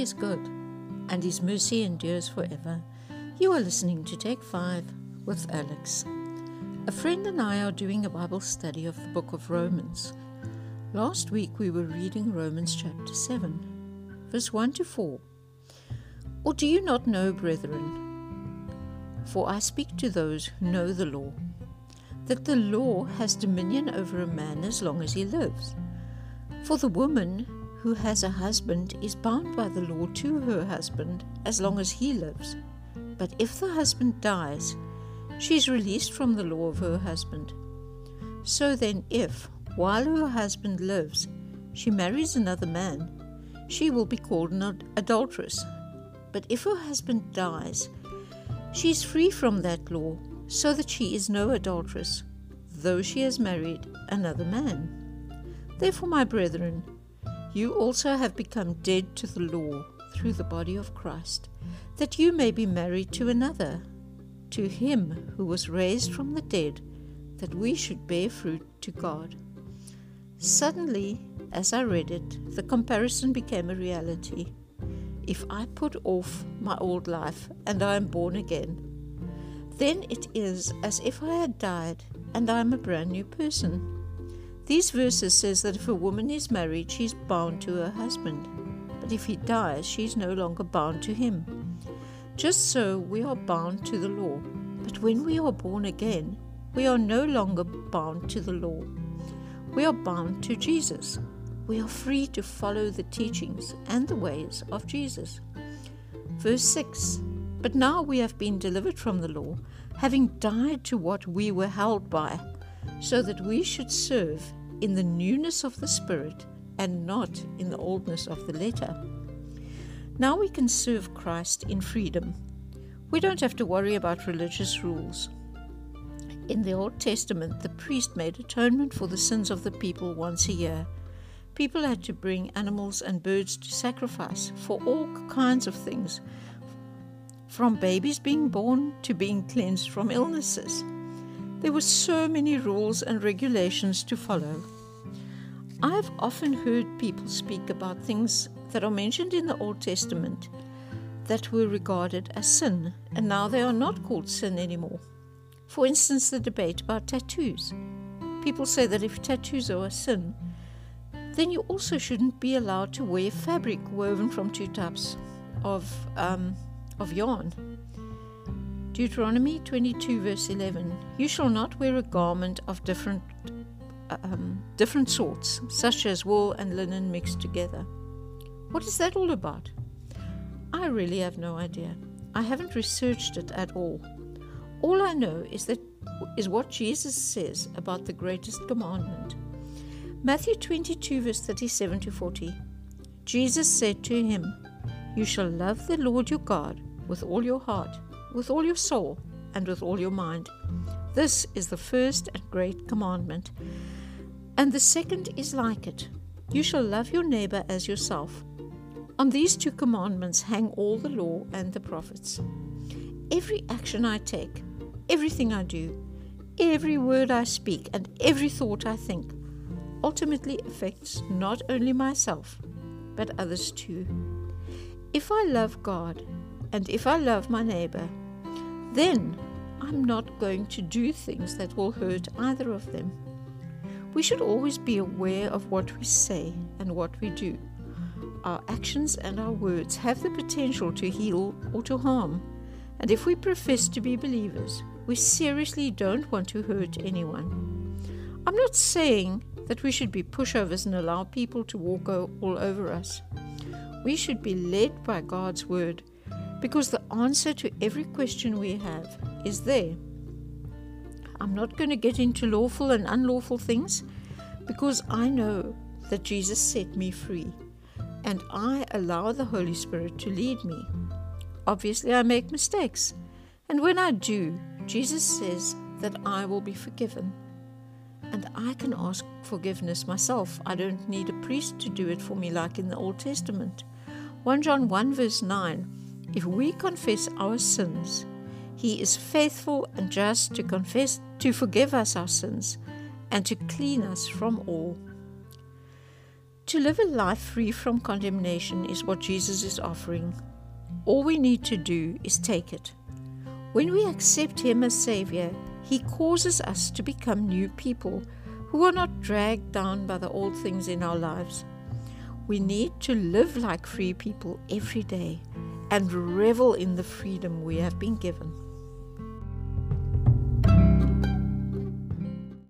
is good, and his mercy endures forever. You are listening to Take 5 with Alex. A friend and I are doing a Bible study of the book of Romans. Last week we were reading Romans chapter 7, verse 1 to 4. Or do you not know, brethren? For I speak to those who know the law, that the law has dominion over a man as long as he lives. For the woman who has a husband is bound by the law to her husband as long as he lives. But if the husband dies, she is released from the law of her husband. So then, if, while her husband lives, she marries another man, she will be called an adulteress. But if her husband dies, she is free from that law, so that she is no adulteress, though she has married another man. Therefore, my brethren, you also have become dead to the law through the body of Christ, that you may be married to another, to him who was raised from the dead, that we should bear fruit to God. Suddenly, as I read it, the comparison became a reality. If I put off my old life and I am born again, then it is as if I had died and I am a brand new person. These verses says that if a woman is married, she's bound to her husband. But if he dies, she's no longer bound to him. Just so we are bound to the law. But when we are born again, we are no longer bound to the law. We are bound to Jesus. We are free to follow the teachings and the ways of Jesus. Verse 6 But now we have been delivered from the law, having died to what we were held by, so that we should serve in the newness of the Spirit and not in the oldness of the letter. Now we can serve Christ in freedom. We don't have to worry about religious rules. In the Old Testament, the priest made atonement for the sins of the people once a year. People had to bring animals and birds to sacrifice for all kinds of things, from babies being born to being cleansed from illnesses. There were so many rules and regulations to follow. I've often heard people speak about things that are mentioned in the Old Testament that were regarded as sin, and now they are not called sin anymore. For instance, the debate about tattoos. People say that if tattoos are a sin, then you also shouldn't be allowed to wear fabric woven from two types of, um, of yarn. Deuteronomy 22, verse 11 You shall not wear a garment of different, um, different sorts, such as wool and linen mixed together. What is that all about? I really have no idea. I haven't researched it at all. All I know is that is what Jesus says about the greatest commandment. Matthew 22, verse 37 to 40. Jesus said to him, You shall love the Lord your God with all your heart with all your soul and with all your mind. This is the first and great commandment. And the second is like it you shall love your neighbor as yourself. On these two commandments hang all the law and the prophets. Every action I take, everything I do, every word I speak, and every thought I think ultimately affects not only myself, but others too. If I love God and if I love my neighbor, then I'm not going to do things that will hurt either of them. We should always be aware of what we say and what we do. Our actions and our words have the potential to heal or to harm. And if we profess to be believers, we seriously don't want to hurt anyone. I'm not saying that we should be pushovers and allow people to walk all over us. We should be led by God's word because the answer to every question we have is there. I'm not going to get into lawful and unlawful things because I know that Jesus set me free and I allow the Holy Spirit to lead me. Obviously, I make mistakes, and when I do, Jesus says that I will be forgiven. And I can ask forgiveness myself. I don't need a priest to do it for me like in the Old Testament. 1 John 1 verse 9 if we confess our sins, he is faithful and just to confess to forgive us our sins and to clean us from all. To live a life free from condemnation is what Jesus is offering. All we need to do is take it. When we accept Him as Savior, He causes us to become new people who are not dragged down by the old things in our lives. We need to live like free people every day and revel in the freedom we have been given.